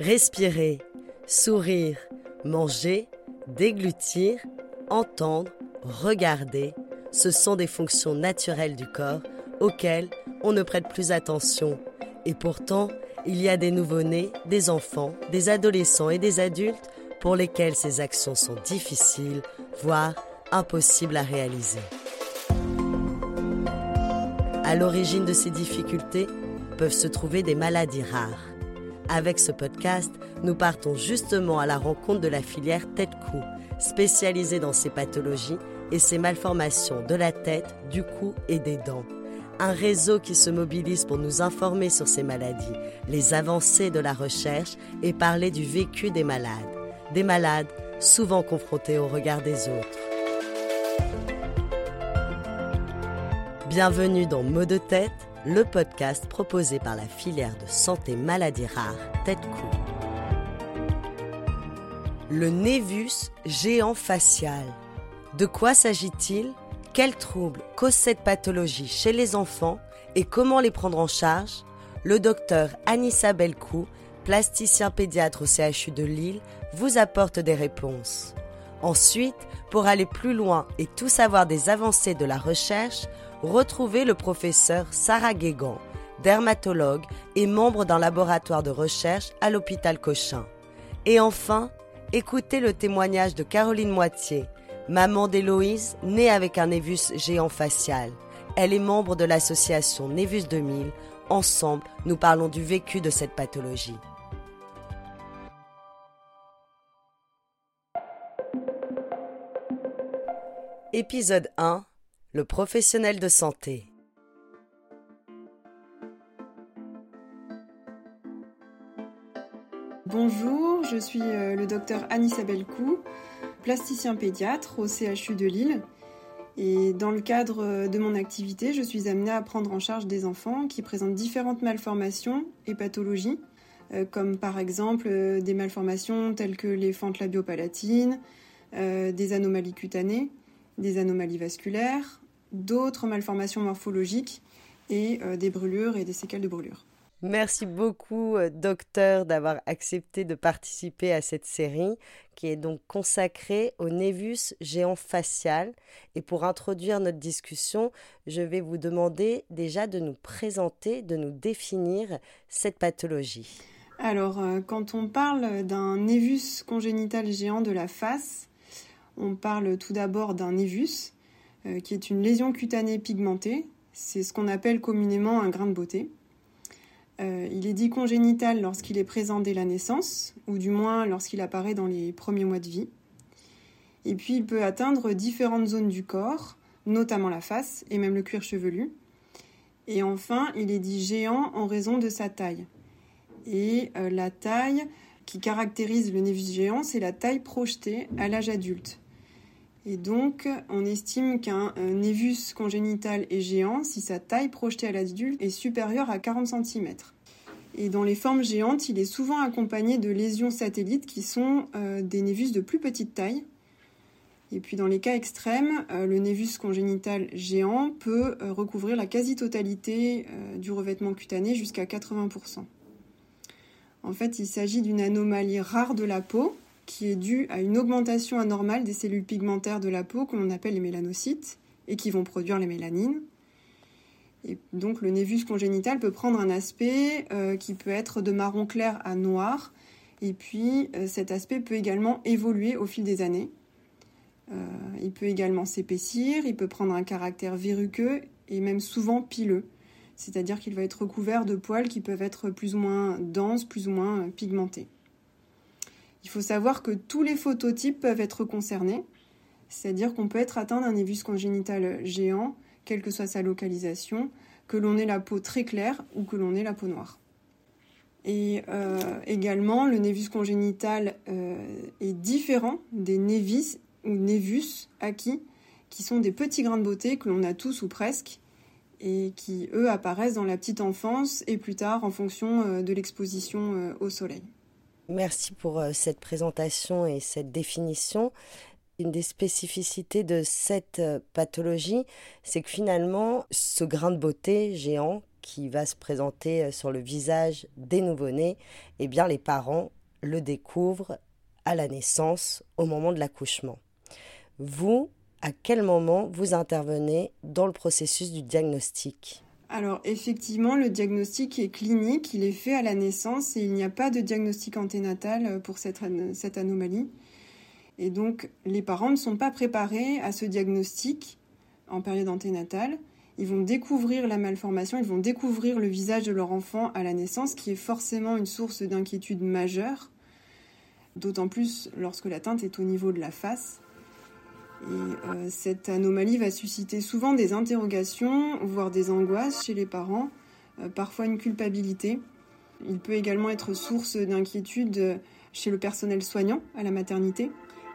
Respirer, sourire, manger, déglutir, entendre, regarder, ce sont des fonctions naturelles du corps auxquelles on ne prête plus attention. Et pourtant, il y a des nouveau-nés, des enfants, des adolescents et des adultes pour lesquels ces actions sont difficiles, voire impossibles à réaliser. À l'origine de ces difficultés peuvent se trouver des maladies rares. Avec ce podcast, nous partons justement à la rencontre de la filière tête-cou, spécialisée dans ces pathologies et ces malformations de la tête, du cou et des dents. Un réseau qui se mobilise pour nous informer sur ces maladies, les avancées de la recherche et parler du vécu des malades. Des malades souvent confrontés au regard des autres. Bienvenue dans Mots de tête, le podcast proposé par la filière de santé maladies rares Tête-Cou. Le névus géant facial. De quoi s'agit-il? Quels troubles cause cette pathologie chez les enfants et comment les prendre en charge? Le docteur Anissa Belcou, plasticien pédiatre au CHU de Lille, vous apporte des réponses. Ensuite, pour aller plus loin et tout savoir des avancées de la recherche, retrouvez le professeur Sarah Guégan, dermatologue et membre d'un laboratoire de recherche à l'hôpital Cochin. Et enfin, écoutez le témoignage de Caroline Moitié, maman d'Héloïse, née avec un névus géant facial. Elle est membre de l'association Névus 2000. Ensemble, nous parlons du vécu de cette pathologie. Épisode 1 professionnel de santé. Bonjour, je suis euh, le docteur Anne-Isabelle Cou, plasticien pédiatre au CHU de Lille. Et dans le cadre euh, de mon activité, je suis amenée à prendre en charge des enfants qui présentent différentes malformations et pathologies, euh, comme par exemple des malformations telles que les fentes labiopalatines, des anomalies cutanées, des anomalies vasculaires, d'autres malformations morphologiques et euh, des brûlures et des séquelles de brûlures. Merci beaucoup, euh, docteur, d'avoir accepté de participer à cette série qui est donc consacrée au névus géant facial. Et pour introduire notre discussion, je vais vous demander déjà de nous présenter, de nous définir cette pathologie. Alors, euh, quand on parle d'un névus congénital géant de la face, on parle tout d'abord d'un névus, euh, qui est une lésion cutanée pigmentée. C'est ce qu'on appelle communément un grain de beauté. Euh, il est dit congénital lorsqu'il est présent dès la naissance, ou du moins lorsqu'il apparaît dans les premiers mois de vie. Et puis il peut atteindre différentes zones du corps, notamment la face et même le cuir chevelu. Et enfin, il est dit géant en raison de sa taille. Et euh, la taille qui caractérise le névus géant, c'est la taille projetée à l'âge adulte. Et donc, on estime qu'un névus congénital est géant si sa taille projetée à l'adulte est supérieure à 40 cm. Et dans les formes géantes, il est souvent accompagné de lésions satellites qui sont euh, des névus de plus petite taille. Et puis dans les cas extrêmes, euh, le névus congénital géant peut euh, recouvrir la quasi-totalité du revêtement cutané jusqu'à 80%. En fait, il s'agit d'une anomalie rare de la peau qui est due à une augmentation anormale des cellules pigmentaires de la peau que l'on appelle les mélanocytes et qui vont produire les mélanines. Et donc le névus congénital peut prendre un aspect euh, qui peut être de marron clair à noir et puis euh, cet aspect peut également évoluer au fil des années. Euh, il peut également s'épaissir, il peut prendre un caractère verruqueux et même souvent pileux, c'est-à-dire qu'il va être recouvert de poils qui peuvent être plus ou moins denses, plus ou moins pigmentés. Il faut savoir que tous les phototypes peuvent être concernés, c'est-à-dire qu'on peut être atteint d'un névus congénital géant, quelle que soit sa localisation, que l'on ait la peau très claire ou que l'on ait la peau noire. Et euh, également, le névus congénital euh, est différent des névis ou névus acquis, qui sont des petits grains de beauté que l'on a tous ou presque, et qui, eux, apparaissent dans la petite enfance et plus tard en fonction euh, de l'exposition au soleil. Merci pour euh, cette présentation et cette définition. Une des spécificités de cette euh, pathologie, c'est que finalement, ce grain de beauté géant qui va se présenter sur le visage des nouveau-nés, eh bien les parents le découvrent à la naissance, au moment de l'accouchement. Vous, à quel moment vous intervenez dans le processus du diagnostic? Alors effectivement, le diagnostic est clinique, il est fait à la naissance et il n'y a pas de diagnostic anténatal pour cette, cette anomalie. Et donc les parents ne sont pas préparés à ce diagnostic en période anténatale. Ils vont découvrir la malformation, ils vont découvrir le visage de leur enfant à la naissance, qui est forcément une source d'inquiétude majeure, d'autant plus lorsque l'atteinte est au niveau de la face. Et euh, cette anomalie va susciter souvent des interrogations, voire des angoisses chez les parents, euh, parfois une culpabilité. Il peut également être source d'inquiétude chez le personnel soignant à la maternité.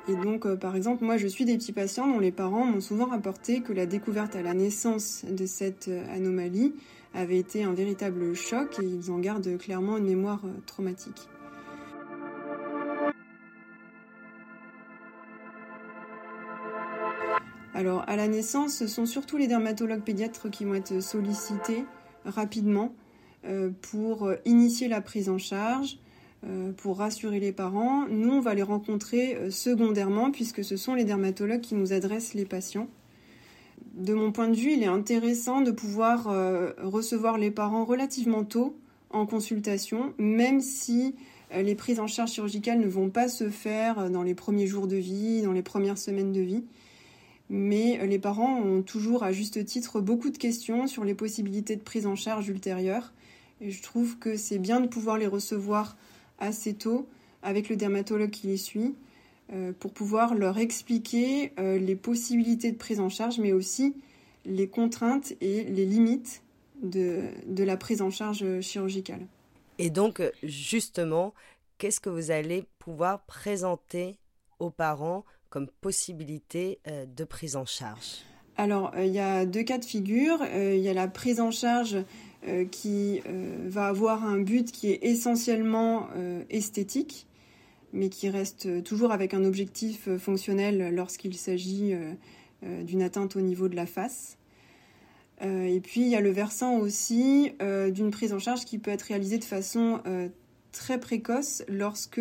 Et donc, euh, par exemple, moi, je suis des petits patients dont les parents m'ont souvent rapporté que la découverte à la naissance de cette anomalie avait été un véritable choc et ils en gardent clairement une mémoire traumatique. Alors, à la naissance, ce sont surtout les dermatologues pédiatres qui vont être sollicités rapidement euh, pour initier la prise en charge, euh, pour rassurer les parents. Nous, on va les rencontrer euh, secondairement puisque ce sont les dermatologues qui nous adressent les patients. De mon point de vue, il est intéressant de pouvoir recevoir les parents relativement tôt en consultation, même si les prises en charge chirurgicales ne vont pas se faire dans les premiers jours de vie, dans les premières semaines de vie mais euh, les parents ont toujours à juste titre beaucoup de questions sur les possibilités de prise en charge ultérieure. Et je trouve que c'est bien de pouvoir les recevoir assez tôt avec le dermatologue qui les suit euh, pour pouvoir leur expliquer euh, les possibilités de prise en charge, mais aussi les contraintes et les limites de, de la prise en charge chirurgicale. Et donc, justement, qu'est-ce que vous allez pouvoir présenter aux parents comme possibilité euh, de prise en charge Alors, euh, il y a deux cas de figure. Euh, il y a la prise en charge qui va avoir un but qui est essentiellement esthétique, mais qui reste toujours avec un objectif fonctionnel lorsqu'il s'agit d'une atteinte au niveau de la face. et puis, il y a le versant aussi d'une prise en charge qui peut être réalisée de façon très précoce lorsque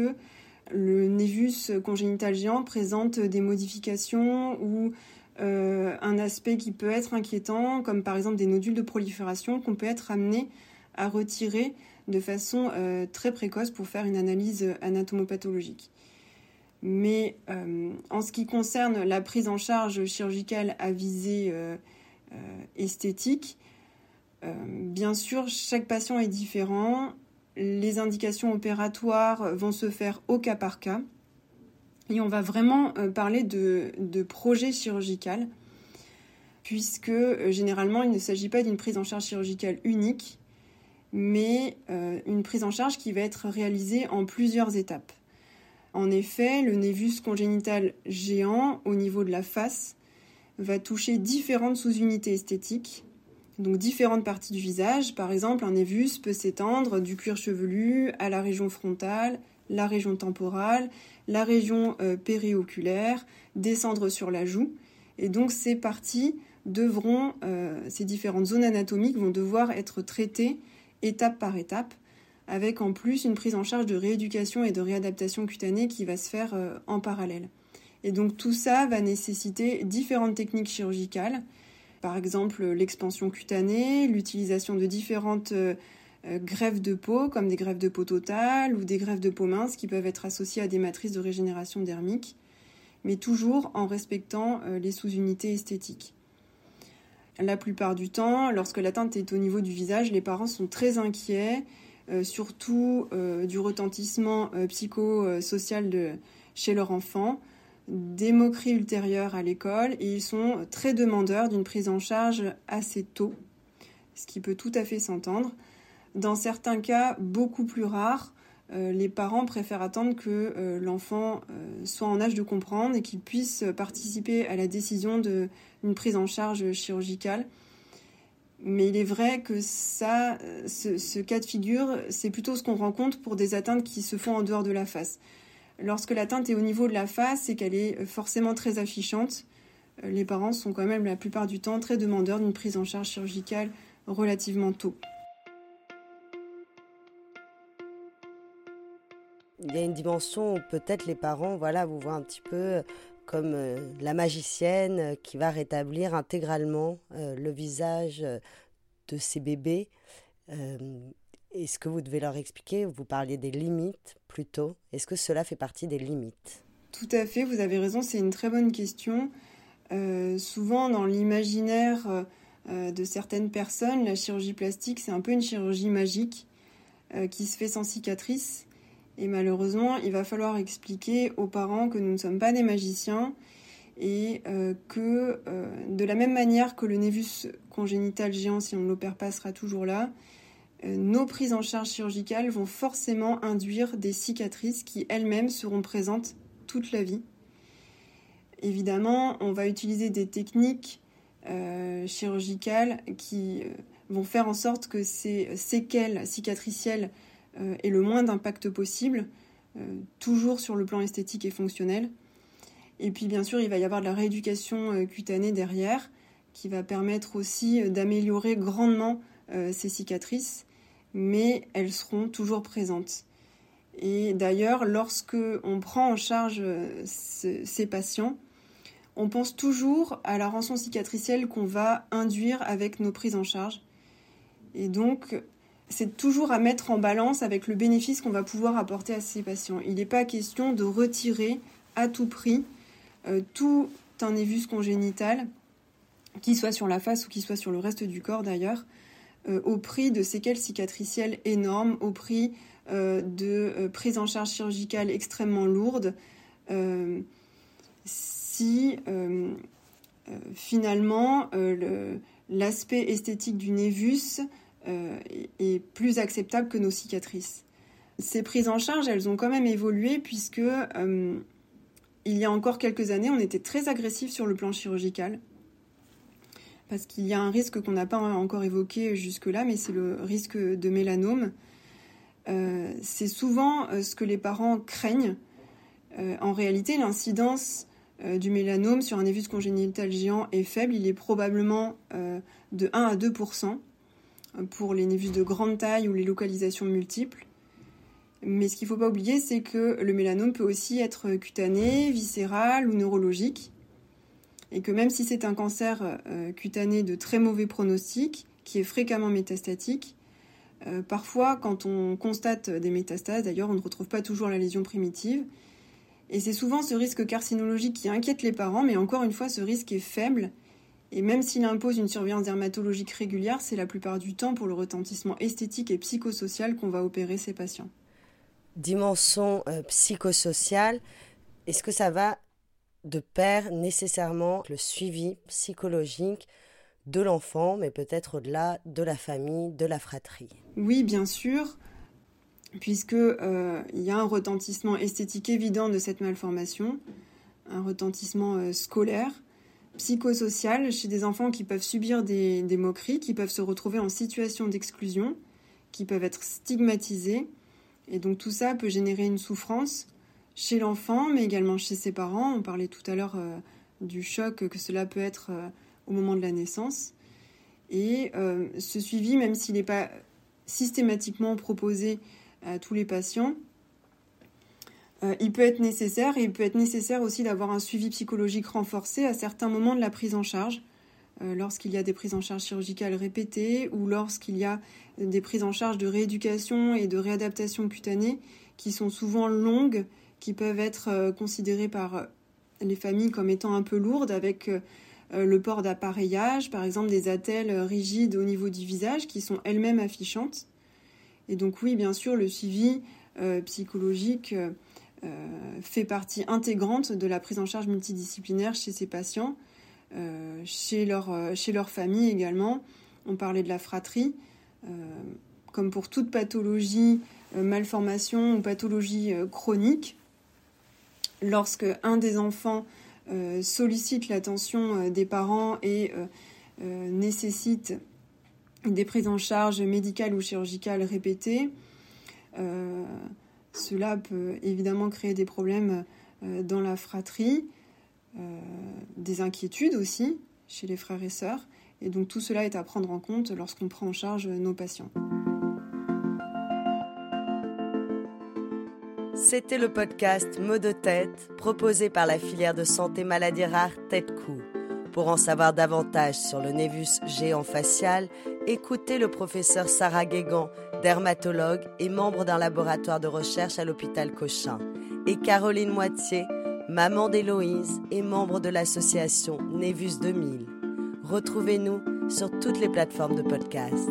le névus congénital géant présente des modifications ou euh, un aspect qui peut être inquiétant, comme par exemple des nodules de prolifération qu'on peut être amené à retirer de façon euh, très précoce pour faire une analyse anatomopathologique. Mais euh, en ce qui concerne la prise en charge chirurgicale à visée esthétique, bien sûr, chaque patient est différent les indications opératoires vont se faire au cas par cas. Et on va vraiment euh, parler de, projet chirurgical, puisque euh, généralement il ne s'agit pas d'une prise en charge chirurgicale unique, mais euh, une prise en charge qui va être réalisée en plusieurs étapes. En effet, le névus congénital géant au niveau de la face va toucher différentes sous-unités esthétiques donc différentes parties du visage. Par exemple, un névus peut s'étendre du cuir chevelu à la région frontale, la région temporale, la région euh, périoculaire, descendre sur la joue. Et donc ces parties devront, euh, ces différentes zones anatomiques vont devoir être traitées étape par étape, avec en plus une prise en charge de rééducation et de réadaptation cutanée qui va se faire euh, en parallèle. Et donc tout ça va nécessiter différentes techniques chirurgicales par exemple l'expansion cutanée, l'utilisation de différentes euh, euh, greffes de peau, comme des greffes de peau totale ou des greffes de peau mince qui peuvent être associées à des matrices de régénération dermique, mais toujours en respectant euh, les sous-unités esthétiques. La plupart du temps, lorsque l'atteinte est au niveau du visage, les parents sont très inquiets, surtout du retentissement psychosocial chez leur enfant, des moqueries ultérieures à l'école et ils sont très demandeurs d'une prise en charge assez tôt, ce qui peut tout à fait s'entendre. Dans certains cas beaucoup plus rares, euh, les parents préfèrent attendre que euh, l'enfant euh, soit en âge de comprendre et qu'il puisse participer à la décision d'une prise en charge chirurgicale. Mais il est vrai que ça, ce cas de figure, c'est plutôt ce qu'on rencontre pour des atteintes qui se font en dehors de la face. Lorsque la teinte est au niveau de la face et qu'elle est euh, forcément très affichante, euh, les parents sont quand même la plupart du temps très demandeurs d'une prise en charge chirurgicale relativement tôt. Il y a une dimension où peut-être les parents voilà, vous voient un petit peu euh, comme la magicienne qui va rétablir intégralement le visage de ses bébés. Est-ce que vous devez leur expliquer Vous parliez des limites plutôt? Est-ce que cela fait partie des limites? Tout à fait, vous avez raison, c'est une très bonne question. Euh, souvent, dans l'imaginaire euh, de certaines personnes, la chirurgie plastique, c'est un peu une chirurgie magique euh, qui se fait sans cicatrice. Et malheureusement, il va falloir expliquer aux parents que nous ne sommes pas des magiciens et que de la même manière que le névus congénital géant, si on ne l'opère pas, sera toujours là, euh, nos prises en charge chirurgicales vont forcément induire des cicatrices qui elles-mêmes seront présentes toute la vie. Évidemment, on va utiliser des techniques euh, chirurgicales qui euh, vont faire en sorte que ces séquelles cicatricielles aient le moins d'impact possible, toujours sur le plan esthétique et fonctionnel. Et puis bien sûr, il va y avoir de la rééducation cutanée derrière, qui va permettre aussi d'améliorer grandement ces cicatrices mais elles seront toujours présentes. Et d'ailleurs, lorsque on prend en charge euh, ces patients, on pense toujours à la rançon cicatricielle qu'on va induire avec nos prises en charge. Et donc, c'est toujours à mettre en balance avec le bénéfice qu'on va pouvoir apporter à ces patients. Il n'est pas question de retirer à tout prix euh, tout un évus congénital, qu'il soit sur la face ou qu'il soit sur le reste du corps d'ailleurs, au prix de séquelles cicatricielles énormes, au prix euh, de euh, prise en charge chirurgicale extrêmement lourde, si finalement l'aspect esthétique du névus est plus acceptable que nos cicatrices. Ces prises en charge, elles ont quand même évolué puisque il y a encore quelques années, on était très agressif sur le plan chirurgical parce qu'il y a un risque qu'on n'a pas encore évoqué jusque-là, mais c'est le risque de mélanome. Euh, c'est souvent euh, ce que les parents craignent. Euh, en réalité, l'incidence du mélanome sur un évus congénital géant est faible. Il est probablement de 1 à 2% pour les névus de grande taille ou les localisations multiples. Mais ce qu'il ne faut pas oublier, c'est que le mélanome peut aussi être cutané, viscéral ou neurologique et que même si c'est un cancer euh, cutané de très mauvais pronostic, qui est fréquemment métastatique, euh, parfois quand on constate des métastases, d'ailleurs on ne retrouve pas toujours la lésion primitive, et c'est souvent ce risque carcinologique qui inquiète les parents, mais encore une fois ce risque est faible, et même s'il impose une surveillance dermatologique régulière, c'est la plupart du temps pour le retentissement esthétique et psychosocial qu'on va opérer ces patients. Dimension euh, psychosociale, est-ce que ça va de pair nécessairement le suivi psychologique de l'enfant, mais peut-être au-delà de la famille, de la fratrie. Oui, bien sûr, puisque euh, il y a un retentissement esthétique évident de cette malformation, un retentissement euh, scolaire, psychosocial chez des enfants qui peuvent subir des, des moqueries, qui peuvent se retrouver en situation d'exclusion, qui peuvent être stigmatisés, et donc tout ça peut générer une souffrance chez l'enfant, mais également chez ses parents. On parlait tout à l'heure euh, du choc que cela peut être euh, au moment de la naissance. Et euh, ce suivi, même s'il n'est pas systématiquement proposé à tous les patients, il peut être nécessaire et il peut être nécessaire aussi d'avoir un suivi psychologique renforcé à certains moments de la prise en charge, lorsqu'il y a des prises en charge chirurgicales répétées ou lorsqu'il y a des prises en charge de rééducation et de réadaptation cutanée qui sont souvent longues qui peuvent être euh, considérées par euh, les familles comme étant un peu lourdes avec euh, le port d'appareillage, par exemple des attelles rigides au niveau du visage qui sont elles-mêmes affichantes. Et donc oui, bien sûr, le suivi psychologique fait partie intégrante de la prise en charge multidisciplinaire chez ces patients, chez, leur, chez leur famille également. On parlait de la fratrie. comme pour toute pathologie, malformation ou pathologie chronique, lorsque un des enfants euh, sollicite l'attention euh, des parents et euh, nécessite des prises en charge médicales ou chirurgicales répétées, cela peut évidemment créer des problèmes dans la fratrie, des inquiétudes aussi chez les frères et sœurs. Et donc tout cela est à prendre en compte lorsqu'on prend en charge nos patients. C'était le podcast Mots de tête proposé par la filière de santé maladies rares Tête-Cou. Pour en savoir davantage sur le névus géant facial, écoutez le professeur Sarah Guégan, dermatologue et membre d'un laboratoire de recherche à l'hôpital Cochin, et Caroline Moitié, maman d'Héloïse et membre de l'association Névus 2000. Retrouvez-nous sur toutes les plateformes de podcast.